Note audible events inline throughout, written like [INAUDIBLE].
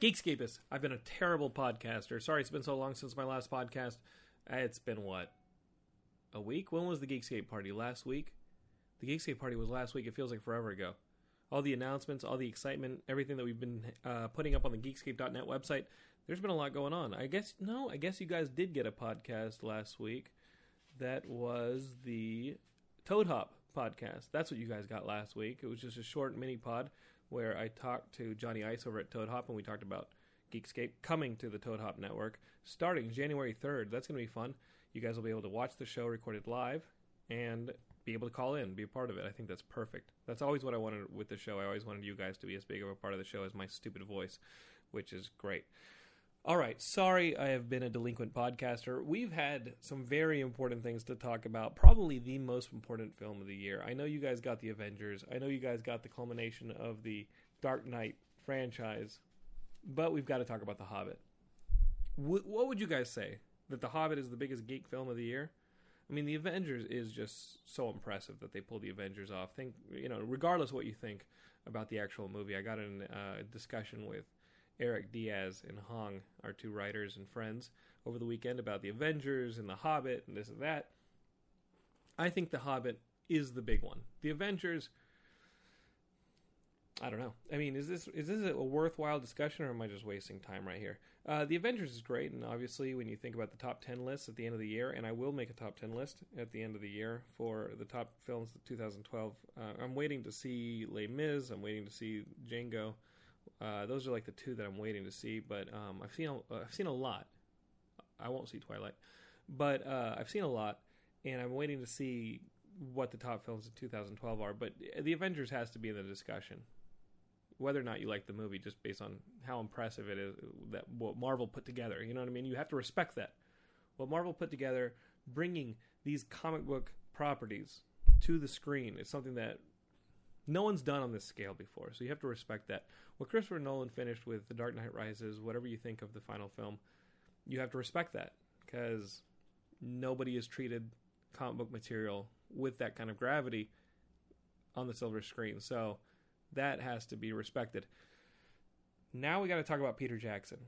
Geekscapists, I've been a terrible podcaster. Sorry it's been so long since my last podcast. It's been what? A week? When was the Geekscape party? Last week? The Geekscape party was last week. It feels like forever ago. All the announcements, all the excitement, everything that we've been uh, putting up on the geekscape.net website. There's been a lot going on. I guess, no, I guess you guys did get a podcast last week. That was the Toad Hop podcast. That's what you guys got last week. It was just a short mini pod where I talked to Johnny Ice over at Toad Hop and we talked about Geekscape coming to the Toad Hop network starting January 3rd. That's going to be fun. You guys will be able to watch the show recorded live and be able to call in, be a part of it. I think that's perfect. That's always what I wanted with the show. I always wanted you guys to be as big of a part of the show as my stupid voice, which is great. All right, sorry I have been a delinquent podcaster. We've had some very important things to talk about. Probably the most important film of the year. I know you guys got the Avengers. I know you guys got the culmination of the Dark Knight franchise. But we've got to talk about The Hobbit. Wh- what would you guys say? That The Hobbit is the biggest geek film of the year? I mean, The Avengers is just so impressive that they pulled The Avengers off. Think, you know, regardless what you think about the actual movie, I got in uh, a discussion with Eric Diaz and Hong, our two writers and friends, over the weekend about the Avengers and the Hobbit and this and that. I think the Hobbit is the big one. The Avengers, I don't know. I mean, is this is this a worthwhile discussion, or am I just wasting time right here? Uh, the Avengers is great, and obviously, when you think about the top ten lists at the end of the year, and I will make a top ten list at the end of the year for the top films of 2012. Uh, I'm waiting to see Les Mis. I'm waiting to see Django. Uh, those are like the two that I'm waiting to see, but um, I've seen a, I've seen a lot. I won't see Twilight, but uh, I've seen a lot, and I'm waiting to see what the top films of 2012 are. But the Avengers has to be in the discussion, whether or not you like the movie, just based on how impressive it is that what Marvel put together. You know what I mean? You have to respect that. What Marvel put together, bringing these comic book properties to the screen, is something that no one's done on this scale before, so you have to respect that. What Christopher Nolan finished with The Dark Knight Rises, whatever you think of the final film, you have to respect that because nobody has treated comic book material with that kind of gravity on the silver screen. So that has to be respected. Now we got to talk about Peter Jackson.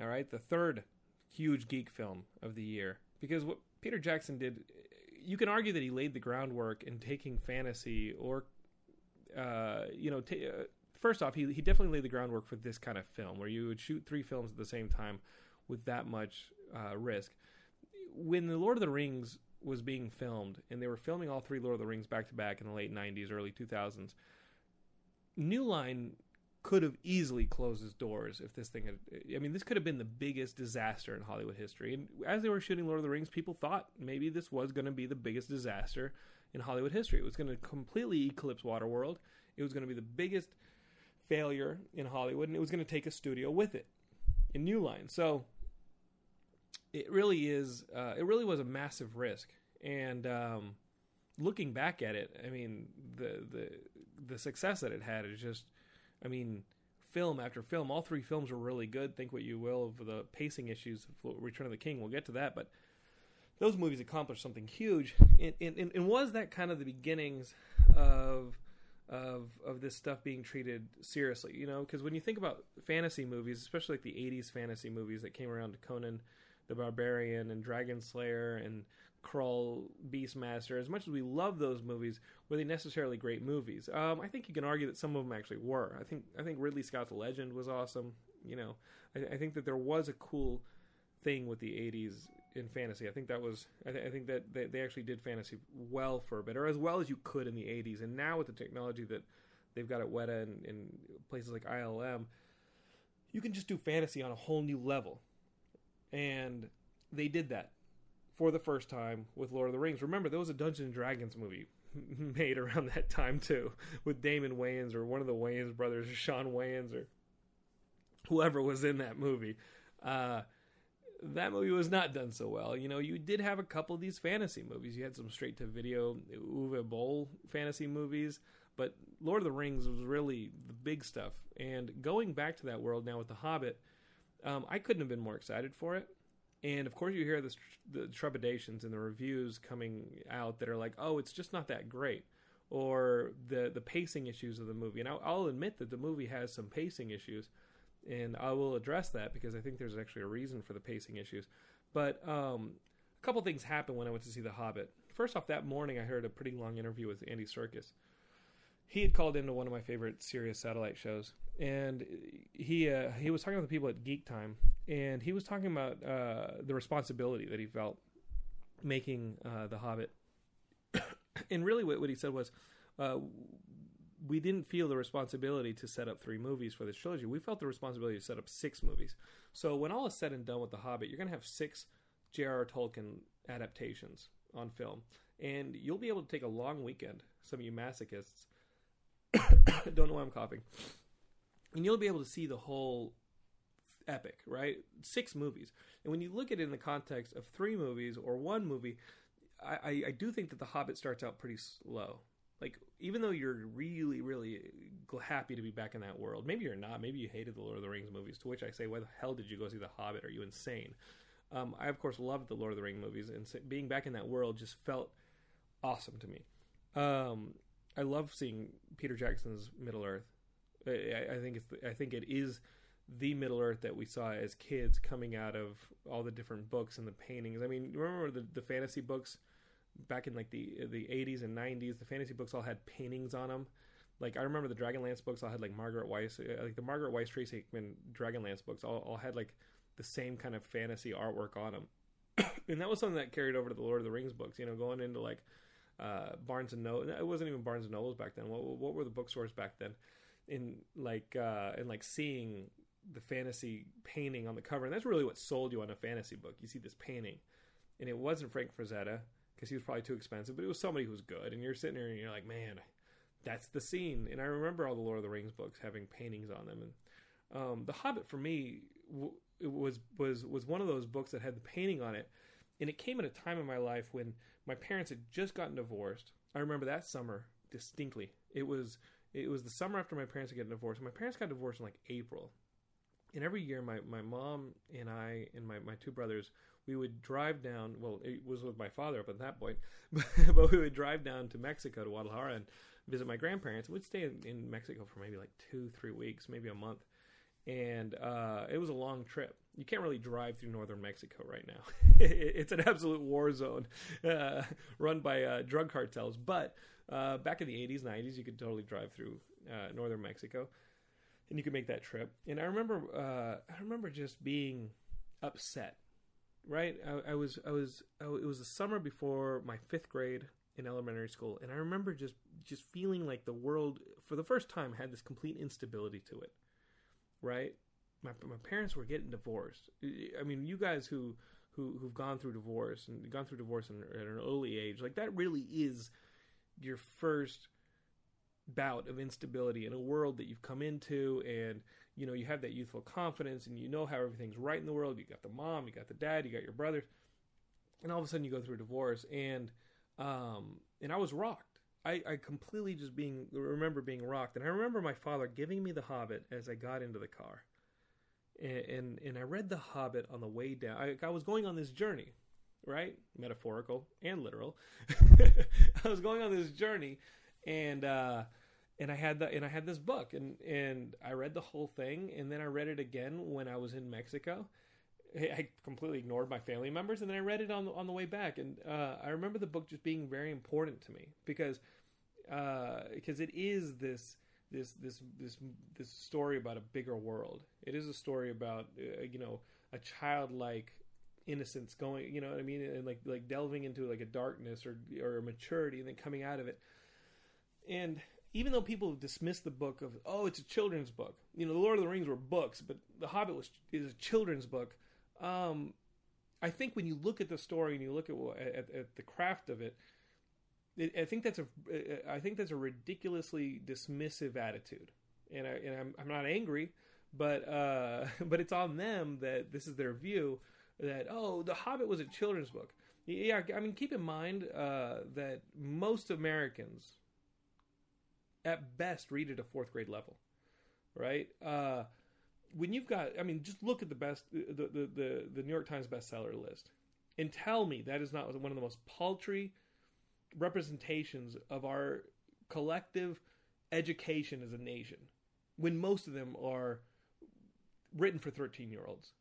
All right, the third huge geek film of the year because what Peter Jackson did you can argue that he laid the groundwork in taking fantasy or uh, you know, t- uh, first off, he he definitely laid the groundwork for this kind of film where you would shoot three films at the same time with that much uh, risk. When the Lord of the Rings was being filmed, and they were filming all three Lord of the Rings back to back in the late '90s, early 2000s, New Line could have easily closed its doors if this thing had. I mean, this could have been the biggest disaster in Hollywood history. And as they were shooting Lord of the Rings, people thought maybe this was going to be the biggest disaster in Hollywood history. It was going to completely eclipse Waterworld. It was going to be the biggest failure in Hollywood, and it was going to take a studio with it in New Line. So it really is. Uh, it really was a massive risk. And um, looking back at it, I mean, the the the success that it had is just. I mean, film after film, all three films were really good. Think what you will of the pacing issues of Return of the King. We'll get to that, but those movies accomplished something huge. And, and, and was that kind of the beginnings of of of this stuff being treated seriously? You know, because when you think about fantasy movies, especially like the '80s fantasy movies that came around Conan the Barbarian and Dragon Slayer and Krull, Beastmaster, as much as we love those movies, were they necessarily great movies? Um, I think you can argue that some of them actually were. I think I think Ridley Scott's Legend was awesome. You know, I, I think that there was a cool thing with the '80s in fantasy. I think that was I, th- I think that they, they, actually did fantasy well for a bit, or as well as you could in the '80s. And now with the technology that they've got at Weta and, and places like ILM, you can just do fantasy on a whole new level. And they did that for the first time with Lord of the Rings. Remember, there was a Dungeons and Dragons movie [LAUGHS] made around that time too, with Damon Wayans or one of the Wayans brothers, or Shawn Wayans, or whoever was in that movie. Uh, that movie was not done so well. You know, you did have a couple of these fantasy movies. You had some straight to video Uwe Boll fantasy movies, but Lord of the Rings was really the big stuff. And going back to that world now with The Hobbit, um, I couldn't have been more excited for it. And of course, you hear this, the trepidations and the reviews coming out that are like, "Oh, it's just not that great," or the the pacing issues of the movie. And I'll, I'll admit that the movie has some pacing issues, and I will address that because I think there's actually a reason for the pacing issues. But um, a couple things happened when I went to see The Hobbit. First off, that morning I heard a pretty long interview with Andy Serkis. He had called into one of my favorite Sirius satellite shows, and he uh, he was talking to the people at Geek Time, and he was talking about uh, the responsibility that he felt making uh, The Hobbit. [COUGHS] and really, what, what he said was, uh, we didn't feel the responsibility to set up three movies for this trilogy. We felt the responsibility to set up six movies. So when all is said and done with The Hobbit, you're going to have six J.R.R. Tolkien adaptations on film, and you'll be able to take a long weekend. Some of you masochists [COUGHS] don't know why I'm coughing, and you'll be able to see the whole epic, right? Six movies, and when you look at it in the context of three movies or one movie, I, I, I do think that The Hobbit starts out pretty slow like even though you're really really happy to be back in that world maybe you're not maybe you hated the lord of the rings movies to which i say why the hell did you go see the hobbit? Are you insane? Um, i of course loved the lord of the rings movies and being back in that world just felt awesome to me. Um, i love seeing peter jackson's middle earth. I, I think it's the, i think it is the Middle Earth that we saw as kids coming out of all the different books and the paintings. I mean, remember the, the fantasy books back in like the the 80s and 90s the fantasy books all had paintings on them like i remember the dragonlance books all had like margaret weis uh, like the margaret weis tracy hickman dragonlance books all, all had like the same kind of fantasy artwork on them [COUGHS] and that was something that carried over to the lord of the rings books you know going into like uh, barnes and noble it wasn't even barnes and nobles back then. What, what were the bookstores back then? In like uh and like seeing the fantasy painting on the cover and that's really what sold you on a fantasy book. You see this painting and it wasn't frank frazetta because he was probably too expensive, but it was somebody who was good. And you're sitting there and you're like, man, that's the scene. And I remember all the Lord of the Rings books having paintings on them. And um, The Hobbit for me w- was was was one of those books that had the painting on it, and it came at a time in my life when my parents had just gotten divorced. I remember that summer distinctly. It was it was the summer after my parents had gotten divorced. My parents got divorced in like April. And every year, my, my mom and I and my, my two brothers we would drive down. Well, it was with my father up at that point, [LAUGHS] but we would drive down to Mexico to Guadalajara and visit my grandparents. We'd stay in, Mexico for maybe like two, three weeks, maybe a month, and uh, it was a long trip. You can't really drive through northern Mexico right now. [LAUGHS] it's an absolute war zone [LAUGHS] uh, run by uh, drug cartels. But uh, back in the 80s, 90s, you could totally drive through uh, northern Mexico, and you could make that trip. And I remember, uh, I remember just being upset right? I, I was I was it was the summer before my fifth grade in elementary school, and I remember just just feeling like the world for the first time had this complete instability to it, right? My my parents were getting divorced. I mean, you guys who who who've gone through divorce and gone through divorce at an early age, like that really is your first bout of instability in a world that you've come into and you know you have that youthful confidence and you know how everything's right in the world. You got the mom you got the dad you got your brothers. And all of a sudden you go through a divorce and um and i was rocked. I i completely just being remember being rocked. And i remember my father giving me the hobbit as i got into the car. And and, and i read the hobbit on the way down. I, I was going on this journey right? Metaphorical and literal. [LAUGHS] I was going on this journey and uh and I had the and I had this book and and I read the whole thing and then I read it again when I was in Mexico I completely ignored my family members, and then I read it on the, on the way back, and uh, I remember the book just being very important to me because because uh, it is this this this this this story about a bigger world. It is a story about uh, you know a childlike innocence going, you know what I mean, and like like delving into like a darkness or or a maturity, and then coming out of it. And even though people dismiss the book of oh it's a children's book, you know, the Lord of the Rings were books, but The Hobbit was is a children's book. Um, I think when you look at the story and you look at at, at the craft of it, I think that's a I think that's a ridiculously dismissive attitude, and I and I'm I'm not angry, but uh, [LAUGHS] but it's on them that this is their view that oh the Hobbit was a children's book. Yeah, I mean keep in mind uh, that most Americans, at best, read at a fourth grade level, right? Uh, when you've got, I mean, just look at the best the the the, the New York Times bestseller list, and tell me that is not one of the most paltry representations of our collective education as a nation when most of them are written for 13 year olds.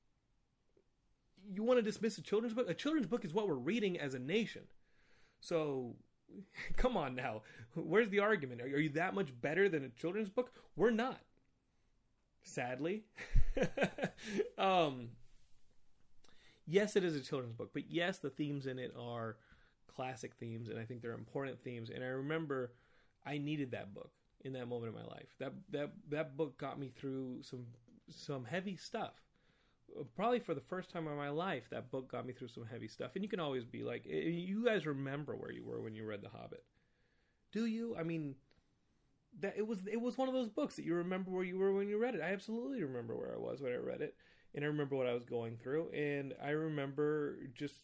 You want to dismiss a children's book? A children's book is what we're reading as a nation. So, [LAUGHS] come on now. Where's the argument? Are, you that much better than a children's book? We're not. Sadly. [LAUGHS] um, yes, it is a children's book, but yes, the themes in it are classic themes, and I think they're important themes. And I remember I needed that book in that moment of my life. That that that book got me through some some heavy stuff. Probably for the first time in my life, that book got me through some heavy stuff. And you can always be like, eh, you guys remember where you were when you read The Hobbit, do you? I mean, that it was it was one of those books that you remember where you were when you read it. I absolutely remember where I was when I read it, and I remember what I was going through, and I remember just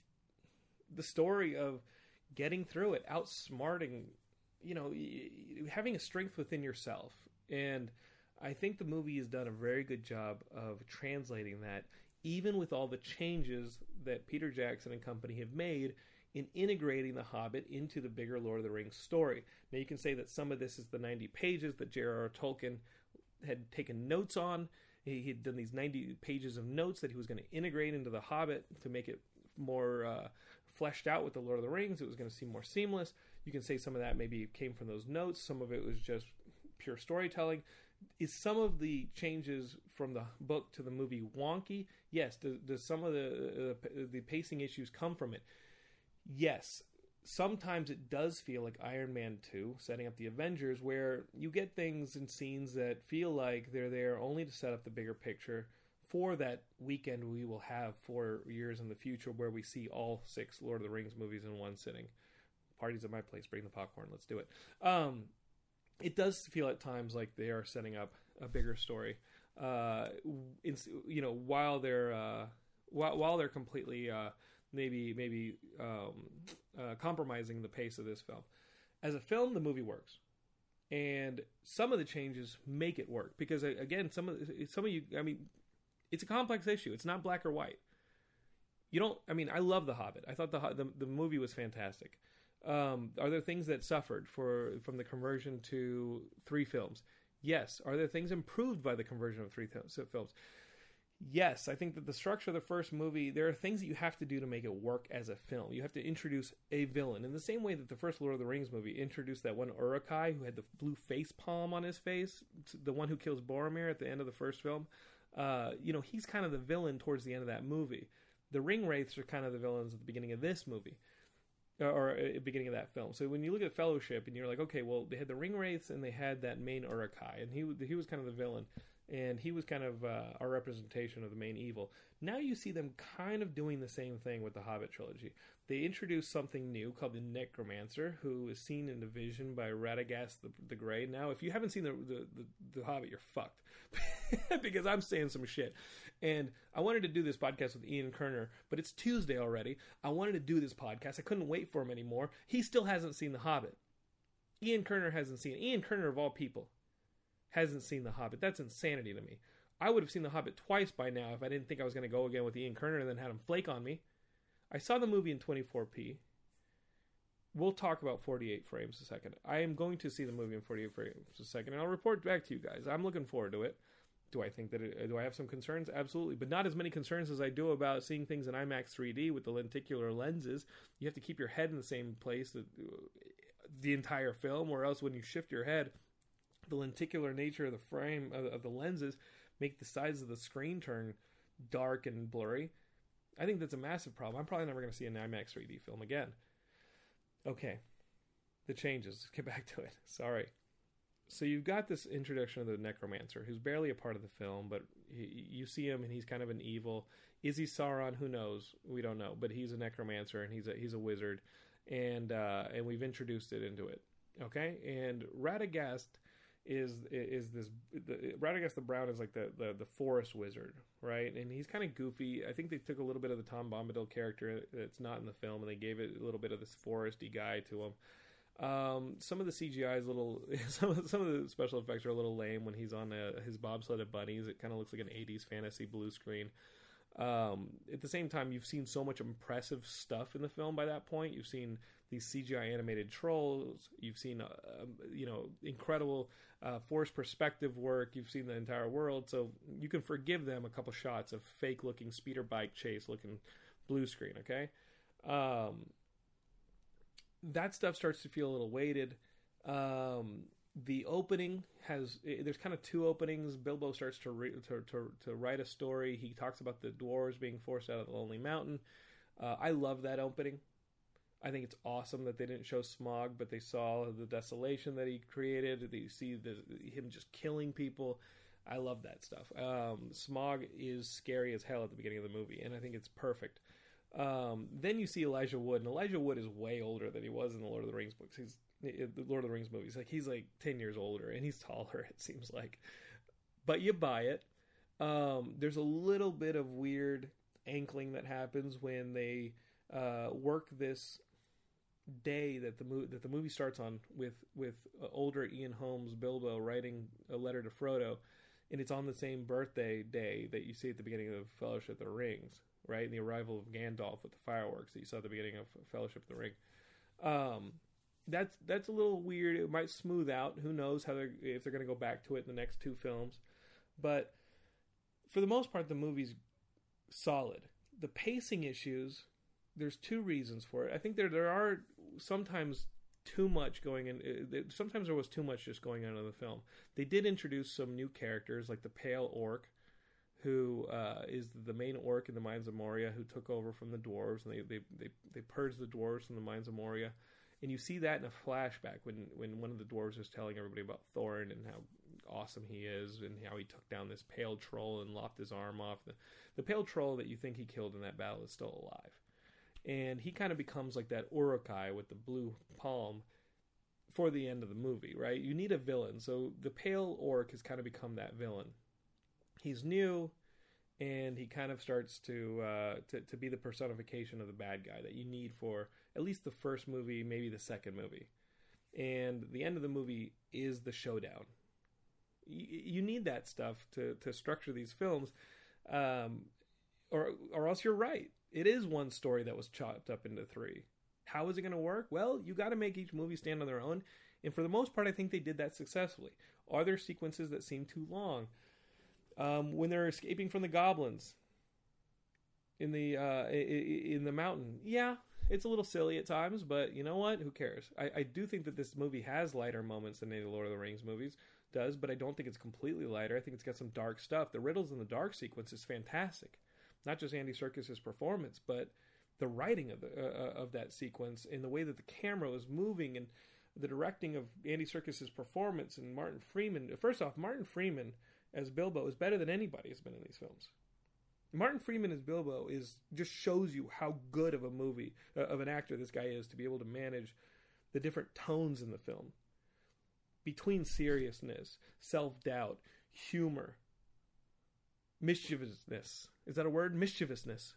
the story of getting through it, outsmarting, you know, having a strength within yourself. And I think the movie has done a very good job of translating that, even with all the changes that Peter Jackson and company have made in integrating The Hobbit into the bigger Lord of the Rings story. Now, you can say that some of this is the 90 pages that J.R.R. Tolkien had taken notes on. He had done these 90 pages of notes that he was going to integrate into The Hobbit to make it more uh, fleshed out with the Lord of the Rings. It was going to seem more seamless. You can say some of that maybe came from those notes. Some of it was just pure storytelling. Is some of the changes from the book to the movie wonky? Yes. Does, does some of the uh, the pacing issues come from it? Yes. Sometimes it does feel like Iron Man 2, setting up the Avengers, where you get things and scenes that feel like they're there only to set up the bigger picture for that weekend we will have four years in the future where we see all six Lord of the Rings movies in one sitting. Parties at my place, bring the popcorn, let's do it. Um, it does feel at times like they are setting up a bigger story. Uh, in, you know, while they're uh, while, while they're completely uh, maybe maybe um, uh, compromising the pace of this film. As a film, the movie works and some of the changes make it work because again some of some of you i mean it's a complex issue. It's not black or white. You don't. I mean, I love The Hobbit. I thought the the, the movie was fantastic. Um, are there things that suffered for from the conversion to three films? Yes. Are there things improved by the conversion of three th- films? Yes, I think that the structure of the first movie, there are things that you have to do to make it work as a film. You have to introduce a villain in the same way that the first Lord of the Rings movie introduced that one Uruk-hai who had the blue face palm on his face, the one who kills Boromir at the end of the first film uh, you know, he's kind of the villain towards the end of that movie. The ring wraiths are kind of the villains at the beginning of this movie, or, or uh, beginning of that film. So when you look at Fellowship, and you're like, okay, well, they had the ring wraiths and they had that main Uruk-hai, and he he was kind of the villain and he was kind of uh, our representation of the main evil. Now you see them kind of doing the same thing with the Hobbit trilogy. They introduced something new called the Necromancer, who is seen in a vision by Radagast the, the Grey. Now, if you haven't seen the the, the, the Hobbit, you're fucked [LAUGHS] because I'm saying some shit. And I wanted to do this podcast with Ian Kerner, but it's Tuesday already. I wanted to do this podcast. I couldn't wait for him anymore. He still hasn't seen the Hobbit. Ian Kerner hasn't seen. Ian Kerner of all people hasn't seen The Hobbit. That's insanity to me. I would have seen The Hobbit twice by now if I didn't think I was going to go again with Ian Kerner and then had him flake on me. I saw the movie in 24p. We'll talk about 48 frames a second. I am going to see the movie in 48 frames a second, and I'll report back to you guys. I'm looking forward to it. Do I think that it, do I have some concerns? Absolutely, but not as many concerns as I do about seeing things in IMAX 3D with the lenticular lenses. You have to keep your head in the same place that, uh, the entire film, or else when you shift your head, the lenticular nature of the frame of, of the lenses make the sides of the screen turn dark and blurry. I think that's a massive problem. I'm probably never going to see an IMAX 3D film again. Okay, the changes. Let's get back to it. [LAUGHS] Sorry so you've got this introduction of the necromancer who's barely a part of the film but he, you see him and he's kind of an evil. Is he sauron? Who knows? We don't know. But he's a necromancer and he's a he's a wizard. And uh, and we've introduced it into it. Okay? And radagast is is this the, radagast the brown is like the, the the forest wizard right? And he's kind of goofy. I think they took a little bit of the tom bombadil character that's not in the film and they gave it a little bit of this foresty guy to him um, some of the CGI is a little, [LAUGHS] some of, some of the special effects are a little lame when he's on a, his bobsled of bunnies. It kind of looks like an 80s fantasy blue screen. Um, at the same time, you've seen so much impressive stuff in the film by that point. You've seen these CGI animated trolls. You've seen, uh, um, you know, incredible uh, forced perspective work. You've seen the entire world, so you can forgive them a couple shots of fake looking speeder bike chase looking blue screen. Okay. Um, that stuff starts to feel a little weighted. Um, the opening has there's kind of two openings. Bilbo starts to, re, to, to to write a story. He talks about the dwarves being forced out of the Lonely Mountain. Uh, I love that opening. I think it's awesome that they didn't show Smaug, but they saw the desolation that he created. They see the, him just killing people. I love that stuff. Um, Smaug is scary as hell at the beginning of the movie, and I think it's perfect. Um, then you see Elijah Wood, and Elijah Wood is way older than he was in the Lord of the Rings books. He's the Lord of the Rings movies. Like he's like ten years older, and he's taller. It seems like, but you buy it. Um, there's a little bit of weird ankling that happens when they uh, work this day that the movie that the movie starts on with with uh, older Ian Holm's Bilbo writing a letter to Frodo, and it's on the same birthday day that you see at the beginning of Fellowship of the Rings right? And the arrival of Gandalf with the fireworks that you saw at the beginning of Fellowship of the Ring. Um, that's that's a little weird. It might smooth out. Who knows how they're if they're going to go back to it in the next two films, but for the most part, the movie's solid. The pacing issues, there's two reasons for it. I think there there are sometimes too much going in. Uh, sometimes there was too much just going on in the film. They did introduce some new characters like the Pale Orc, who uh, is the main orc in the Mines of Moria, who took over from the dwarves, and they they they, they purged the dwarves from the Mines of Moria, and you see that in a flashback when when one of the dwarves is telling everybody about Thorin and how awesome he is, and how he took down this pale troll and lopped his arm off. The, the pale troll that you think he killed in that battle is still alive, and he kind of becomes like that Uruk-hai with the blue palm for the end of the movie, right? You need a villain, so the pale orc has kind of become that villain he's new and he kind of starts to, uh, to to be the personification of the bad guy that you need for at least the first movie, maybe the second movie. And the end of the movie is the showdown. You, you need that stuff to to structure these films, um, or or else you're right. It is one story that was chopped up into three. How is it going to work? Well, you got to make each movie stand on their own, and for the most part, I think they did that successfully. Are there sequences that seem too long? Um, when they're escaping from the goblins in the uh, in the mountain. Yeah, it's a little silly at times, but you know what? Who cares? I, I do think that this movie has lighter moments than any of the Lord of the Rings movies does, but I don't think it's completely lighter. I think it's got some dark stuff. The Riddles in the Dark sequence is fantastic. Not just Andy Serkis's performance, but the writing of the uh, of that sequence and the way that the camera was moving and the directing of Andy Serkis's performance and Martin Freeman. First off, Martin Freeman as Bilbo is better than anybody has been in these films. Martin Freeman as Bilbo is just shows you how good of a movie uh, of an actor this guy is to be able to manage the different tones in the film between seriousness, self-doubt, humor, mischievousness. Is that a word? Mischievousness.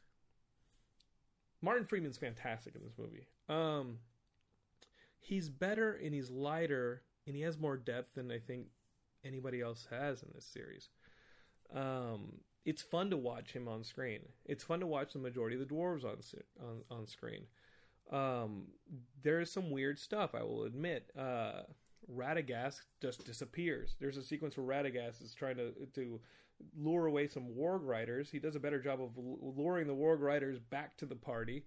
Martin Freeman's fantastic in this movie. Um, he's better and he's lighter and he has more depth than I think anybody else has in this series. Um, it's fun to watch him on screen. It's fun to watch the majority of the dwarves on on, on screen. Um, there is some weird stuff, I will admit. Uh, Radagast just disappears. There's a sequence where Radagast is trying to to lure away some warg riders. He does a better job of luring the warg riders back to the party.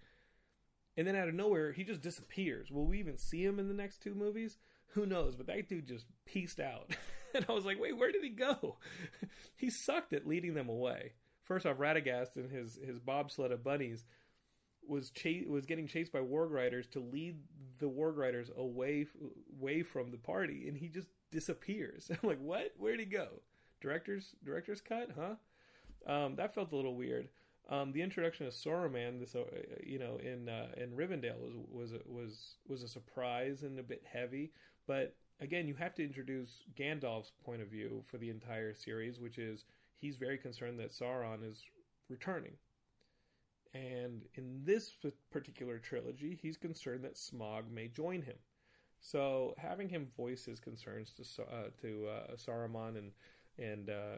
And then out of nowhere, he just disappears. Will we even see him in the next two movies? Who knows? But that dude just pieced out. [LAUGHS] [LAUGHS] and I was like, wait, where did he go? [LAUGHS] he sucked at leading them away. First off, Radagast and his, his bobsled of bunnies was was getting chased by warg riders to lead the warg riders away away from the party, and he just disappears. [LAUGHS] I'm like, what? Where'd he go? Director's director's cut, huh? Um, that felt a little weird. Um, the introduction of Saruman, this uh, you know, in uh, in Rivendell was was was was a surprise and a bit heavy. But again, you have to introduce Gandalf's point of view for the entire series, which is he's very concerned that Sauron is returning. And in this particular trilogy, he's concerned that Smaug may join him. So having him voice his concerns to uh, to uh, Saruman and and uh,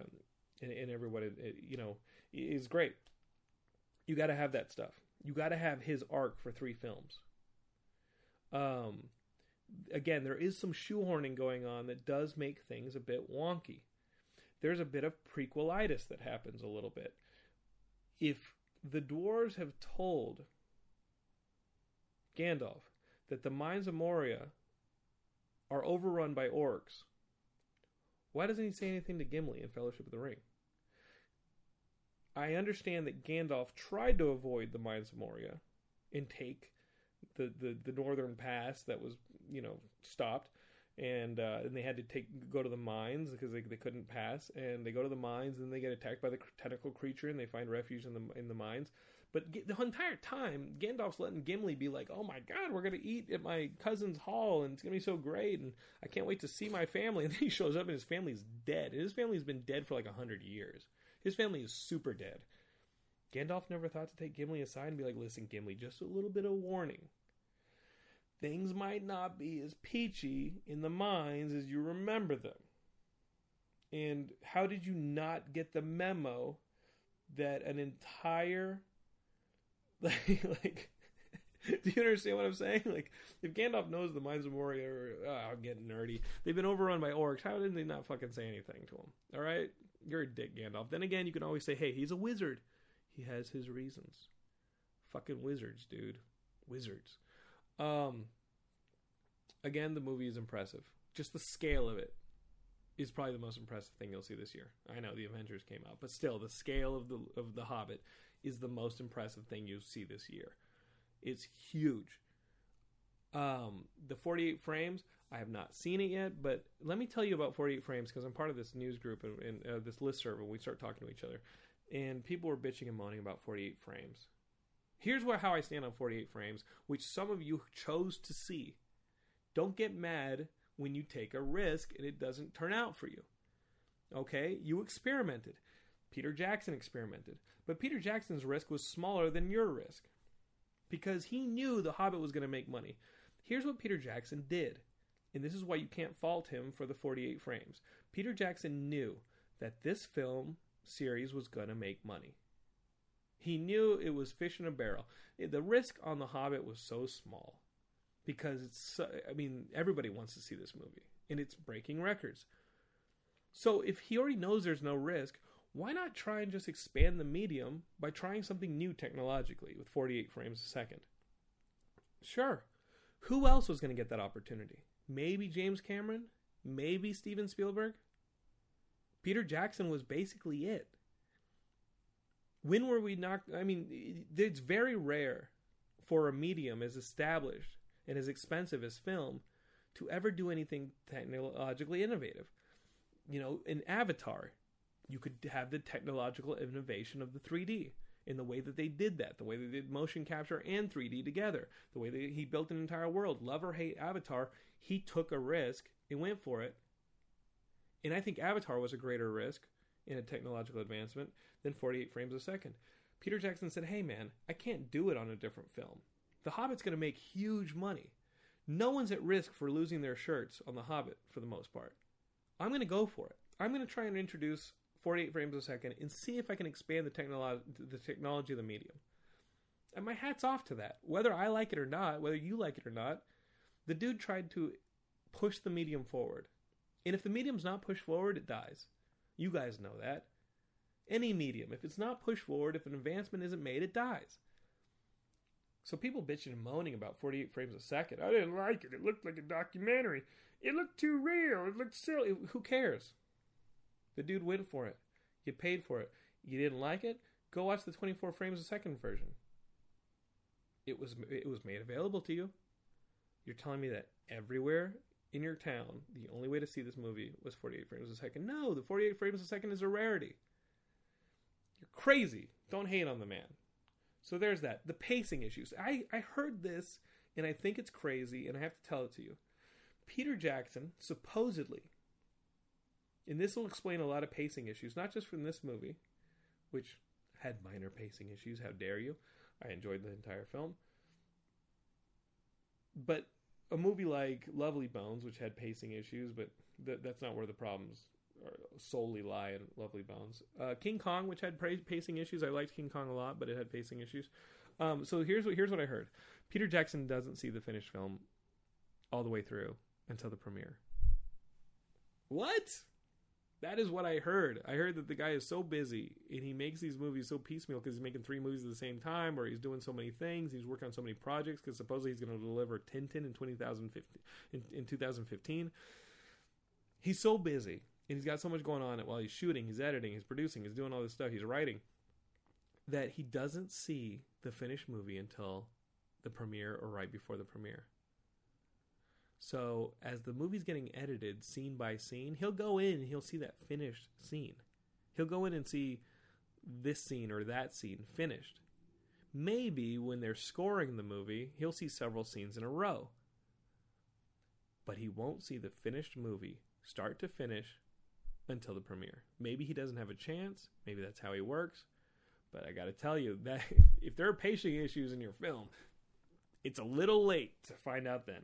and, and everyone, you know, is great. You got to have that stuff. You got to have his arc for three films. Um, again, there is some shoehorning going on that does make things a bit wonky. There's a bit of prequelitis that happens a little bit. If the dwarves have told Gandalf that the mines of Moria are overrun by orcs, why doesn't he say anything to Gimli in Fellowship of the Ring? I understand that Gandalf tried to avoid the mines of Moria and take the, the, the northern pass that was, you know, stopped. And, uh, and they had to take go to the mines because they, they couldn't pass. And they go to the mines and they get attacked by the tentacle creature and they find refuge in the in the mines. But the entire time, Gandalf's letting Gimli be like, "Oh my God, we're gonna eat at my cousin's hall, and it's gonna be so great, and I can't wait to see my family." [LAUGHS] And then he shows up, and his family's dead. And his family's been dead for like a hundred years. His family is super dead. Gandalf never thought to take Gimli aside and be like, "Listen, Gimli, just a little bit of warning. Things might not be as peachy in the mines as you remember them." And how did you not get the memo that an entire [LAUGHS] like, like do you understand what I'm saying? Like, if Gandalf knows the Mines of Moria are, oh, I'm getting nerdy. They've been overrun by orcs. How did they not fucking say anything to him? All right? You're a dick, Gandalf. Then again, you can always say, hey, he's a wizard. He has his reasons. Fucking wizards, dude. Wizards. Um, again, the movie is impressive. Just the scale of it is probably the most impressive thing you'll see this year. I know the Avengers came out, but still, the scale of the of the Hobbit is the most impressive thing you'll see this year. It's huge. Um, the 48 frames, I have not seen it yet, but let me tell you about 48 frames because I'm part of this news group and, and uh, this list server. We start talking to each other, and people were bitching and moaning about 48 frames. Here's where how I stand on 48 frames, which some of you chose to see. Don't get mad when you take a risk and it doesn't turn out for you. Okay, you experimented. Peter Jackson experimented. But Peter Jackson's risk was smaller than your risk because he knew The Hobbit was going to make money. Here's what Peter Jackson did, and this is why you can't fault him for the 48 frames. Peter Jackson knew that this film series was going to make money. He knew it was fish in a barrel. The risk on The Hobbit was so small because it's, I mean, everybody wants to see this movie, and it's breaking records. So if he already knows there's no risk, why not try and just expand the medium by trying something new technologically with 48 frames a second? Sure. Who else was going to get that opportunity? Maybe James Cameron? Maybe Steven Spielberg? Peter Jackson was basically it. When were we not? I mean, it's very rare for a medium as established and as expensive as film to ever do anything technologically innovative. You know, in Avatar, you could have the technological innovation of the 3D in the way that they did that, the way they did motion capture and 3D together, the way that he built an entire world. Love or hate Avatar, he took a risk and went for it. And I think Avatar was a greater risk in a technological advancement than 48 frames a second. Peter Jackson said, Hey man, I can't do it on a different film. The Hobbit's going to make huge money. No one's at risk for losing their shirts on The Hobbit for the most part. I'm going to go for it. I'm going to try and introduce 48 frames a second and see if I can expand the, technolo- the technology of the medium. And my hat's off to that. Whether I like it or not, whether you like it or not, the dude tried to push the medium forward. And if the medium's not pushed forward, it dies. You guys know that. Any medium. If it's not pushed forward, if an advancement isn't made, it dies. So people bitching and moaning about 48 frames a second. I didn't like it. It looked like a documentary. It looked too real. It looked silly. Who cares? The dude went for it. You paid for it. You didn't like it? Go watch the 24 frames a second version. It was it was made available to you. You're telling me that everywhere in your town, the only way to see this movie was 48 frames a second. No, the 48 frames a second is a rarity. You're crazy. Don't hate on the man. So there's that. The pacing issues. I, I heard this and I think it's crazy and I have to tell it to you. Peter Jackson supposedly, and this will explain a lot of pacing issues, not just from this movie, which had minor pacing issues. How dare you? I enjoyed the entire film. But a movie like Lovely Bones, which had pacing issues, but th- that's not where the problems solely lie in Lovely Bones. Uh, King Kong, which had pacing issues, I liked King Kong a lot, but it had pacing issues. Um, so here's what here's what I heard: Peter Jackson doesn't see the finished film all the way through until the premiere. What? That is what I heard. I heard that the guy is so busy and he makes these movies so piecemeal because he's making three movies at the same time, or he's doing so many things. He's working on so many projects because supposedly he's going to deliver Tintin in 2015, in, in 2015. He's so busy and he's got so much going on while he's shooting, he's editing, he's producing, he's doing all this stuff, he's writing that he doesn't see the finished movie until the premiere or right before the premiere. So as the movie's getting edited scene by scene, he'll go in and he'll see that finished scene. He'll go in and see this scene or that scene finished. Maybe when they're scoring the movie, he'll see several scenes in a row. But he won't see the finished movie start to finish until the premiere. Maybe he doesn't have a chance, maybe that's how he works. But I got to tell you that [LAUGHS] if there are pacing issues in your film, it's a little late to find out then.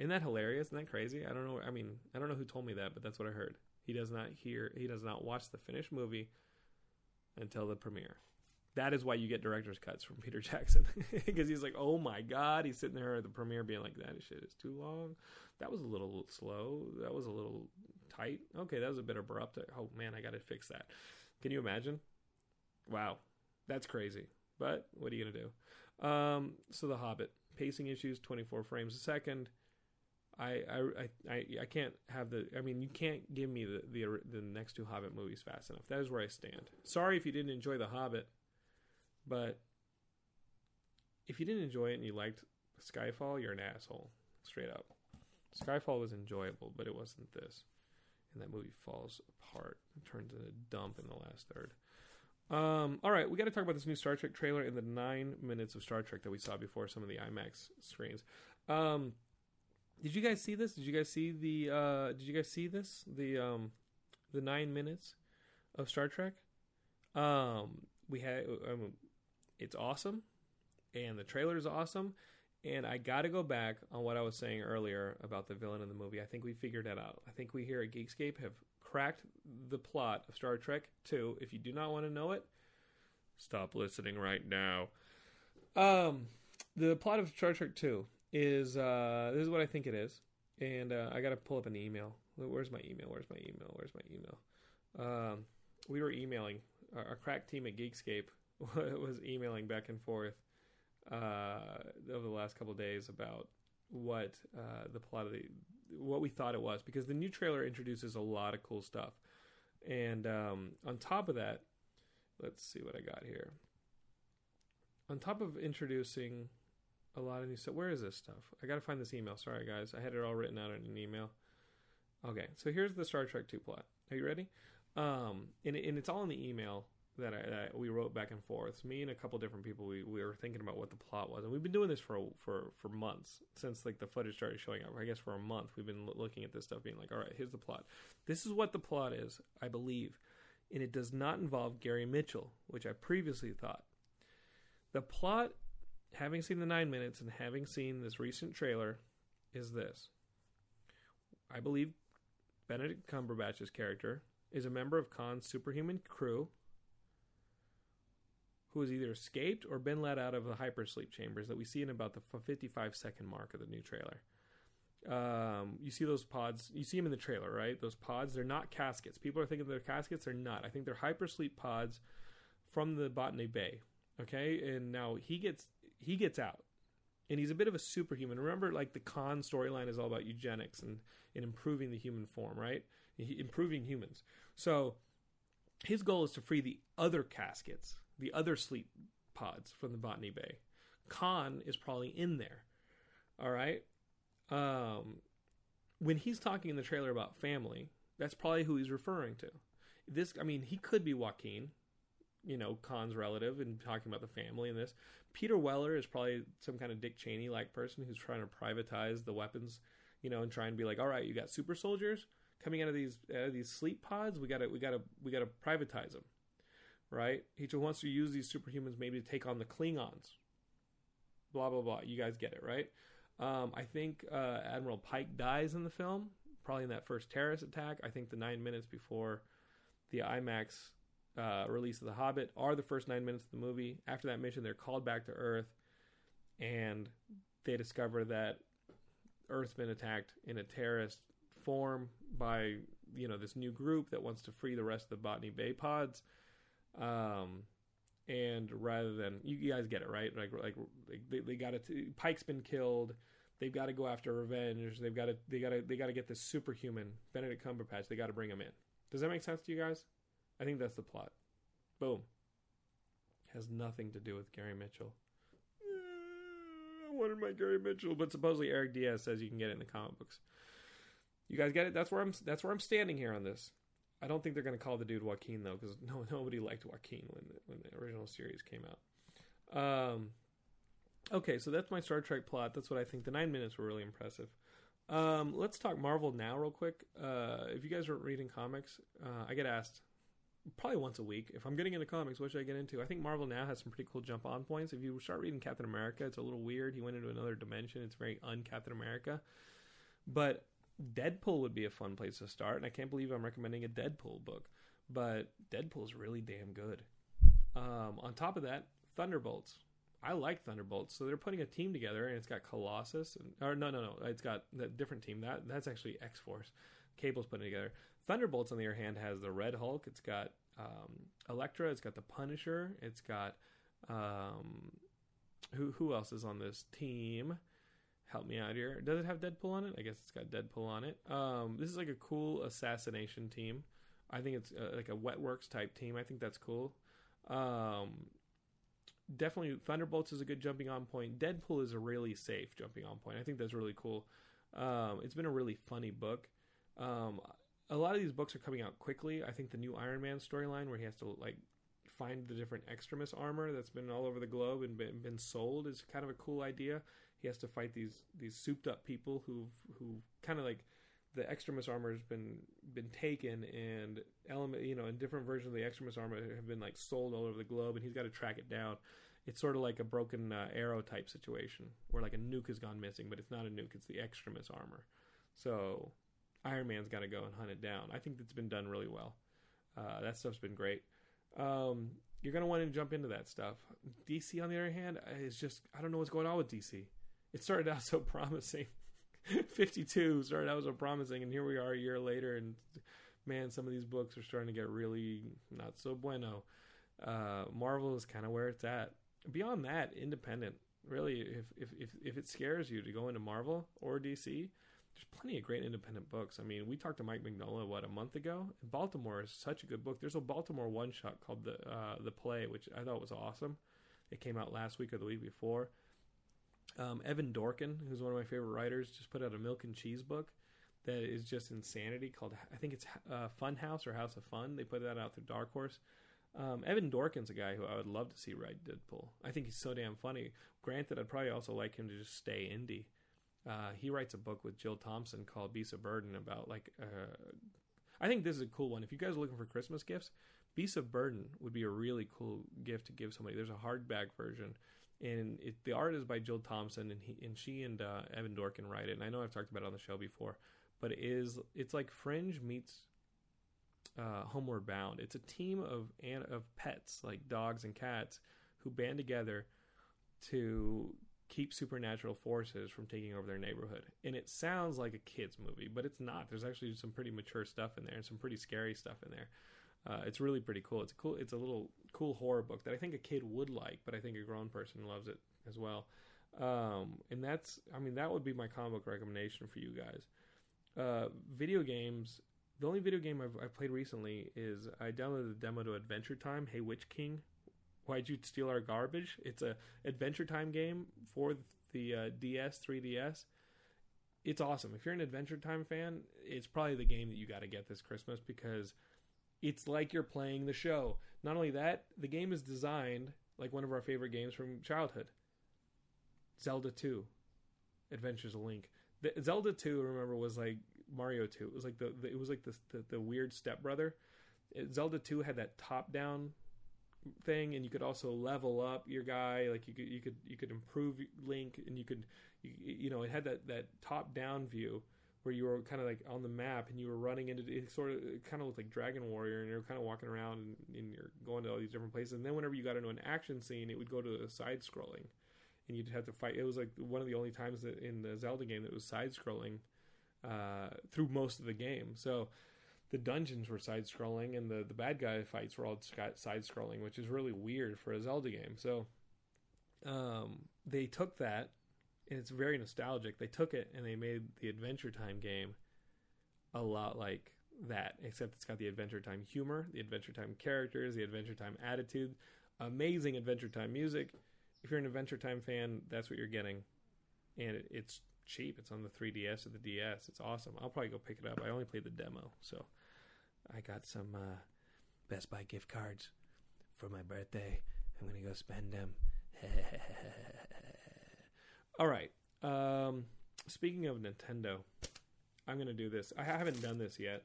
Isn't that hilarious? Isn't that crazy? I don't know. I mean, I don't know who told me that, but that's what I heard. He does not hear, he does not watch the finished movie until the premiere. That is why you get director's cuts from [LAUGHS] Peter Jackson [LAUGHS] because he's like, "Oh my god!" He's sitting there at the premiere being like, "That shit is too long. That was a little slow. That was a little tight. Okay, that was a bit abrupt. Oh man, I got to fix that." Can you imagine? Wow, that's crazy. But what are you gonna do? Um, so the Hobbit pacing issues, 24 frames a second. I, I, I, I can't have the. I mean, you can't give me the, the the next two Hobbit movies fast enough. That is where I stand. Sorry if you didn't enjoy the Hobbit, but if you didn't enjoy it and you liked Skyfall, you're an asshole. Straight up. Skyfall was enjoyable, but it wasn't this. And that movie falls apart. Turns into a dump in the last third. Um, all right, we got to talk about this new Star Trek trailer and the nine minutes of Star Trek that we saw before some of the IMAX screens. Um, did you guys see this? Did you guys see the? Uh, did you guys see this? The um, the nine minutes of Star Trek. Um, we had. Um, it's awesome, and the trailer is awesome. And I got to go back on what I was saying earlier about the villain in the movie. I think we figured that out. I think we here at Geekscape have cracked the plot of Star Trek 2. If you do not want to know it, stop listening right now. Um, the plot of Star Trek 2 is uh, this is what I think it is, and uh, I got to pull up an email. Where's my email? Where's my email? Where's my email? Um, we were emailing. Our, our, crack team at Geekscape [LAUGHS] was emailing back and forth uh, over the last couple days about what uh, the plot of the what we thought it was because the new trailer introduces a lot of cool stuff, and um, on top of that, let's see what I got here. On top of introducing a lot of new stuff. Where is this stuff? I gotta find this email. Sorry, guys. I had it all written out in an email. Okay, so here's the Star Trek 2 plot. Are you ready? Um, and, and it's all in the email that, I, that we wrote back and forth. Me and a couple different people, we, we were thinking about what the plot was, and we've been doing this for for for months since like the footage started showing up. I guess for a month we've been looking at this stuff, being like, all right, here's the plot. This is what the plot is, I believe, and it does not involve Gary Mitchell, which I previously thought. The plot having seen the nine minutes and having seen this recent trailer, is this. I believe Benedict Cumberbatch's character is a member of Khan's superhuman crew who has either escaped or been let out of the hypersleep chambers that we see in about the 55 second mark of the new trailer. Um, you see those pods. You see them in the trailer, right? Those pods. They're not caskets. People are thinking they're caskets. They're not. I think they're hypersleep pods from the Botany Bay. Okay, and now he gets he gets out, and he's a bit of a superhuman. Remember, like the Khan storyline is all about eugenics and, and improving the human form, right? He, improving humans. So his goal is to free the other caskets, the other sleep pods from the Botany Bay. Khan is probably in there. All right. Um, when he's talking in the trailer about family, that's probably who he's referring to. This, I mean, he could be Joachim, you know, Khan's relative, and talking about the family and this. Peter Weller is probably some kind of Dick Cheney like person who's trying to privatize the weapons, you know, and try and be like, all right, you got super soldiers coming out of these out of these sleep pods. We gotta we gotta we gotta privatize them, right? He just wants to use these superhumans maybe to take on the Klingons. Blah blah blah. You guys get it, right? Um, I think uh, Admiral Pike dies in the film, probably in that first terrorist attack. I think the nine minutes before the IMAX uh, release of The Hobbit are the first nine minutes of the movie. After that mission, they're called back to Earth, and they discover that Earth's been attacked in a terrorist form by you know this new group that wants to free the rest of the Botany Bay pods. Um, and rather than you guys get it right, like like, like they, they got to Pike's been killed. They've got to go after revenge. They've got to they got to they got to get this superhuman Benedict Cumberbatch. They got to bring him in. Does that make sense to you guys? I think that's the plot. Boom. Has nothing to do with Gary Mitchell. I wanted my Gary Mitchell, but supposedly Eric Diaz says you can get it in the comic books. You guys get it? That's where I'm. That's where I'm standing here on this. I don't think they're going to call the dude Joachim though, because no [LAUGHS] nobody liked Joachim when the, when the original series came out. Um, okay, so that's my Star Trek plot. That's what I think. The nine minutes were really impressive. Um, let's talk Marvel now, real quick. Uh, if you guys are reading comics, uh, I get asked probably once a week if I'm getting into comics. What should I get into? I think Marvel now has some pretty cool jump on points. If you start reading Captain America, it's a little weird. He went into another dimension. It's very un Captain America, but Deadpool would be a fun place to start, and I can't believe I'm recommending a Deadpool book, but Deadpool's really damn good. Um, on top of that, Thunderbolts. I like Thunderbolts, so they're putting a team together, and it's got Colossus, and or no, no, no, it's got a different team. That that's actually X Force. Cable's putting together. Thunderbolts, on the other hand, has the Red Hulk. It's got um, Elektra. It's got the Punisher. It's got um, who who else is on this team? help me out here. Does it have Deadpool on it? I guess it's got Deadpool on it. Um, this is like a cool assassination team. I think it's uh, like a Wetworks type team. I think that's cool. Um, definitely, Thunderbolts is a good jumping on point. Deadpool is a really safe jumping on point. I think that's really cool. Um, it's been a really funny book. Um, a lot of these books are coming out quickly. I think the new Iron Man storyline, where he has to like find the different Extremis armor that's been all over the globe and been, been sold, is kind of a cool idea. He has to fight these these souped up people who've who kind of like the extremis armor has been been taken and element you know and different versions of the extremis armor have been like sold all over the globe and he's got to track it down. It's sort of like a broken uh, arrow type situation where like a nuke has gone missing but it's not a nuke it's the extremis armor. So iron man's got to go and hunt it down i think that's been done really well uh, that stuff's been great um, you're going to want to jump into that stuff dc on the other hand is just i don't know what's going on with dc it started out [LAUGHS] so promising. 52 started out so promising, and here we are a year later, and man, some of these books are starting to get really not so bueno. Uh, Marvel is kind of where it's at. Beyond that, independent. Really, if, if if if it scares you to go into Marvel or DC, there's plenty of great independent books. I mean, we talked to Mike Mignola what a month ago. Baltimore is such a good book. There's a Baltimore one shot called the uh, the Play, which I thought was awesome. It came out last week or the week before. Um, Evan Dorkin, who's one of my favorite writers, just put out a milk and cheese book that is just insanity called I think it's uh, Fun House or House of Fun. They put that out through Dark Horse. Um, Evan Dorkin's a guy who I would love to see write Deadpool. I think he's so damn funny. Granted, I'd probably also like him to just stay indie. Uh, he writes a book with Jill Thompson called Beast of Burden about like. Uh, I think this is a cool one. If you guys are looking for Christmas gifts, Beast of Burden would be a really cool gift to give somebody. There's a hardback version and it, the art is by Jill Thompson, and he and she and uh, Evan Dorkin write it. And I know I've talked about it on the show before, but it is it's like Fringe meets uh, Homeward Bound. It's a team of and of pets like dogs and cats who band together to keep supernatural forces from taking over their neighborhood. And it sounds like a kids movie, but it's not. There's actually some pretty mature stuff in there and some pretty scary stuff in there. Uh, it's really pretty cool. It's a cool. It's a little cool horror book that I think a kid would like, but I think a grown person loves it as well. Um, and that's, I mean, that would be my comic book recommendation for you guys. Uh, video games. The only video game I've, I've played recently is I downloaded the demo to Adventure Time. Hey, Ice King, why'd you steal our garbage? It's a Adventure Time game for the uh, DS, 3DS. It's awesome. If you're an Adventure Time fan, it's probably the game that you got to get this Christmas because it's like you're playing the show. Not only that, the game is designed like one of our favorite games from childhood. Zelda 2, Adventures of Link. The, Zelda 2, remember, was like Mario 2. It was like the, the it was like the, the, the weird stepbrother. Zelda 2 had that top down thing and you could also level up your guy like you could you could you could improve link and you could you, you know it had that that top down view where you were kind of like on the map and you were running into it sort of it kind of looked like dragon warrior and you're kind of walking around and, and, you're going to all these different places and then whenever you got into an action scene it would go to a side scrolling and you'd have to fight it was like one of the only times in the zelda game that was side scrolling uh, through most of the game so the dungeons were side scrolling and the, the bad guy fights were all side scrolling, which is really weird for a Zelda game. So um, they took that, and it's very nostalgic. They took it and they made the Adventure Time game a lot like that, except it's got the Adventure Time humor, the Adventure Time characters, the Adventure Time attitude, amazing Adventure Time music. If you're an Adventure Time fan, that's what you're getting. And it, it's cheap. It's on the 3DS or the DS. It's awesome. I'll probably go pick it up. I only played the demo, so I got some uh, Best Buy gift cards for my birthday. I'm gonna go spend them. [LAUGHS] All right. Um, speaking of Nintendo, I'm gonna do this. I haven't done this yet,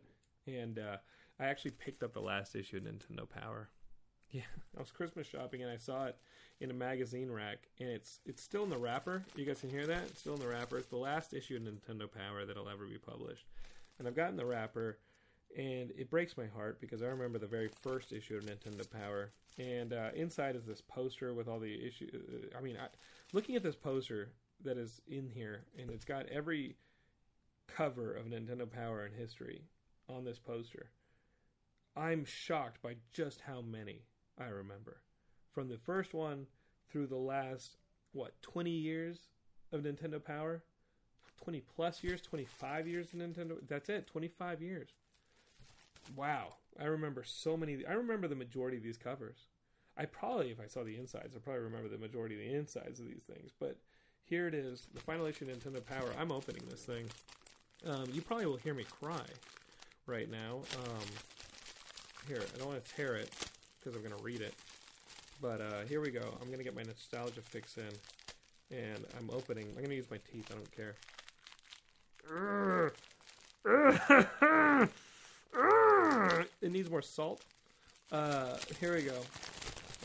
and uh, I actually picked up the last issue of Nintendo Power. Yeah, I was Christmas shopping and I saw it in a magazine rack, and it's it's still in the wrapper. You guys can hear that? It's still in the wrapper. It's the last issue of Nintendo Power that'll ever be published, and I've gotten the wrapper and it breaks my heart because I remember the very first issue of Nintendo Power, and uh, inside is this poster with all the issue. Uh, I mean, I, looking at this poster that is in here, and it's got every cover of Nintendo Power in history on this poster. I'm shocked by just how many I remember, from the first one through the last what 20 years of Nintendo Power. 20 plus years, 25 years in Nintendo. That's it, 25 years wow, I remember so many. I remember the majority of these covers. I probably, if I saw the insides, I probably remember the majority of the insides of these things. But here it is, the final issue of Nintendo Power. I'm opening this thing. Um, you probably will hear me cry right now. Um, here, I don't want to tear it because I'm going to read it. But uh, here we go. I'm going to get my nostalgia fix in. And I'm opening. I'm going to use my teeth. I don't care. It needs more salt. Uh, here we go.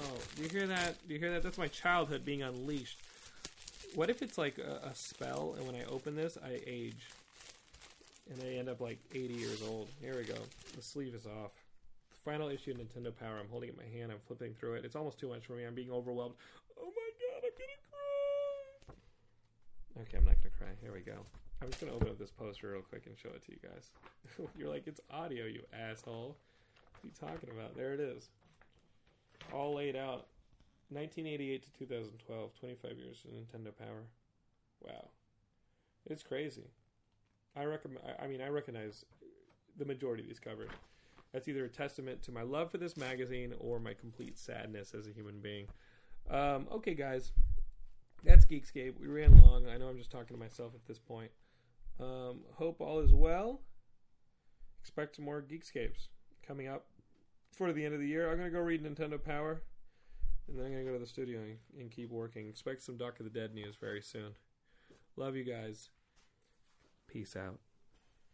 Oh, do you hear that? Do you hear that? That's my childhood being unleashed. What if it's like a, a spell, and when I open this, I age, and I end up like 80 years old? Here we go. The sleeve is off. Final issue of Nintendo Power. I'm holding it in my hand. I'm flipping through it. It's almost too much for me. I'm being overwhelmed. Oh my god, I'm gonna cry. Okay, I'm not gonna cry. Here we go. I'm just gonna open up this poster real quick and show it to you guys. [LAUGHS] You're like, it's audio, you asshole. Are you talking about? There it is. All laid out. 1988 to 2012, 25 years of Nintendo Power. Wow, it's crazy. I recommend. I mean, I recognize the majority of these covers. That's either a testament to my love for this magazine or my complete sadness as a human being. Um, okay, guys, that's Geekscape. We ran long. I know I'm just talking to myself at this point. Um, hope all is well. Expect some more Geekscapes coming up for the end of the year. I'm going to go read Nintendo Power, and then I'm going to go to the studio and, and keep working. Expect some Doc of the Dead news very soon. Love you guys. Peace out.